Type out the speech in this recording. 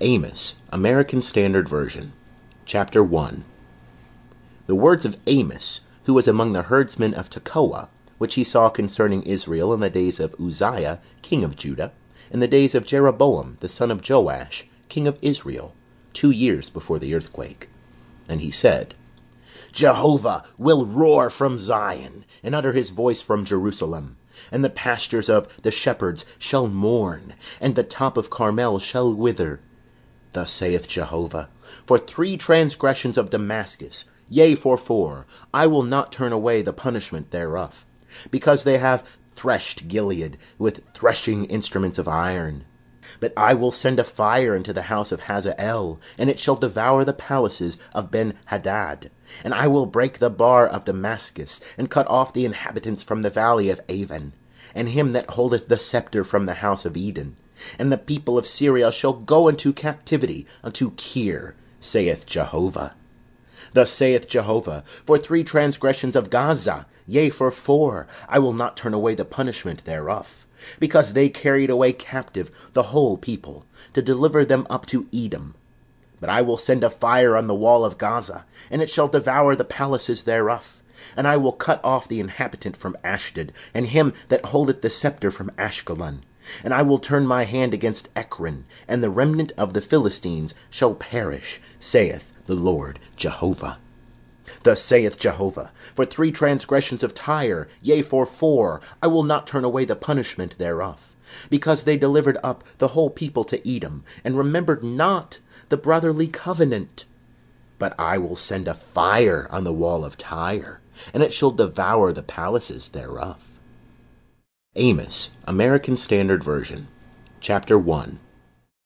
Amos, American Standard Version, Chapter 1 The words of Amos, who was among the herdsmen of Tekoa, which he saw concerning Israel in the days of Uzziah, king of Judah, in the days of Jeroboam, the son of Joash, king of Israel, two years before the earthquake. And he said, Jehovah will roar from Zion, and utter his voice from Jerusalem. And the pastures of the shepherds shall mourn, and the top of Carmel shall wither. Thus saith Jehovah, For three transgressions of Damascus, yea, for four, I will not turn away the punishment thereof, because they have threshed Gilead with threshing instruments of iron. But I will send a fire into the house of Hazael, and it shall devour the palaces of Ben-Hadad. And I will break the bar of Damascus, and cut off the inhabitants from the valley of Aven, and him that holdeth the scepter from the house of Eden. And the people of Syria shall go into captivity unto Kir, saith Jehovah. Thus saith Jehovah, For three transgressions of Gaza, yea, for four, I will not turn away the punishment thereof, because they carried away captive the whole people, to deliver them up to Edom. But I will send a fire on the wall of Gaza, and it shall devour the palaces thereof. And I will cut off the inhabitant from Ashdod, and him that holdeth the scepter from Ashkelon. And I will turn my hand against Ekron, and the remnant of the Philistines shall perish, saith the Lord Jehovah. Thus saith Jehovah, For three transgressions of Tyre, yea, for four, I will not turn away the punishment thereof, because they delivered up the whole people to Edom, and remembered not the brotherly covenant. But I will send a fire on the wall of Tyre, and it shall devour the palaces thereof. Amos, American Standard Version, Chapter 1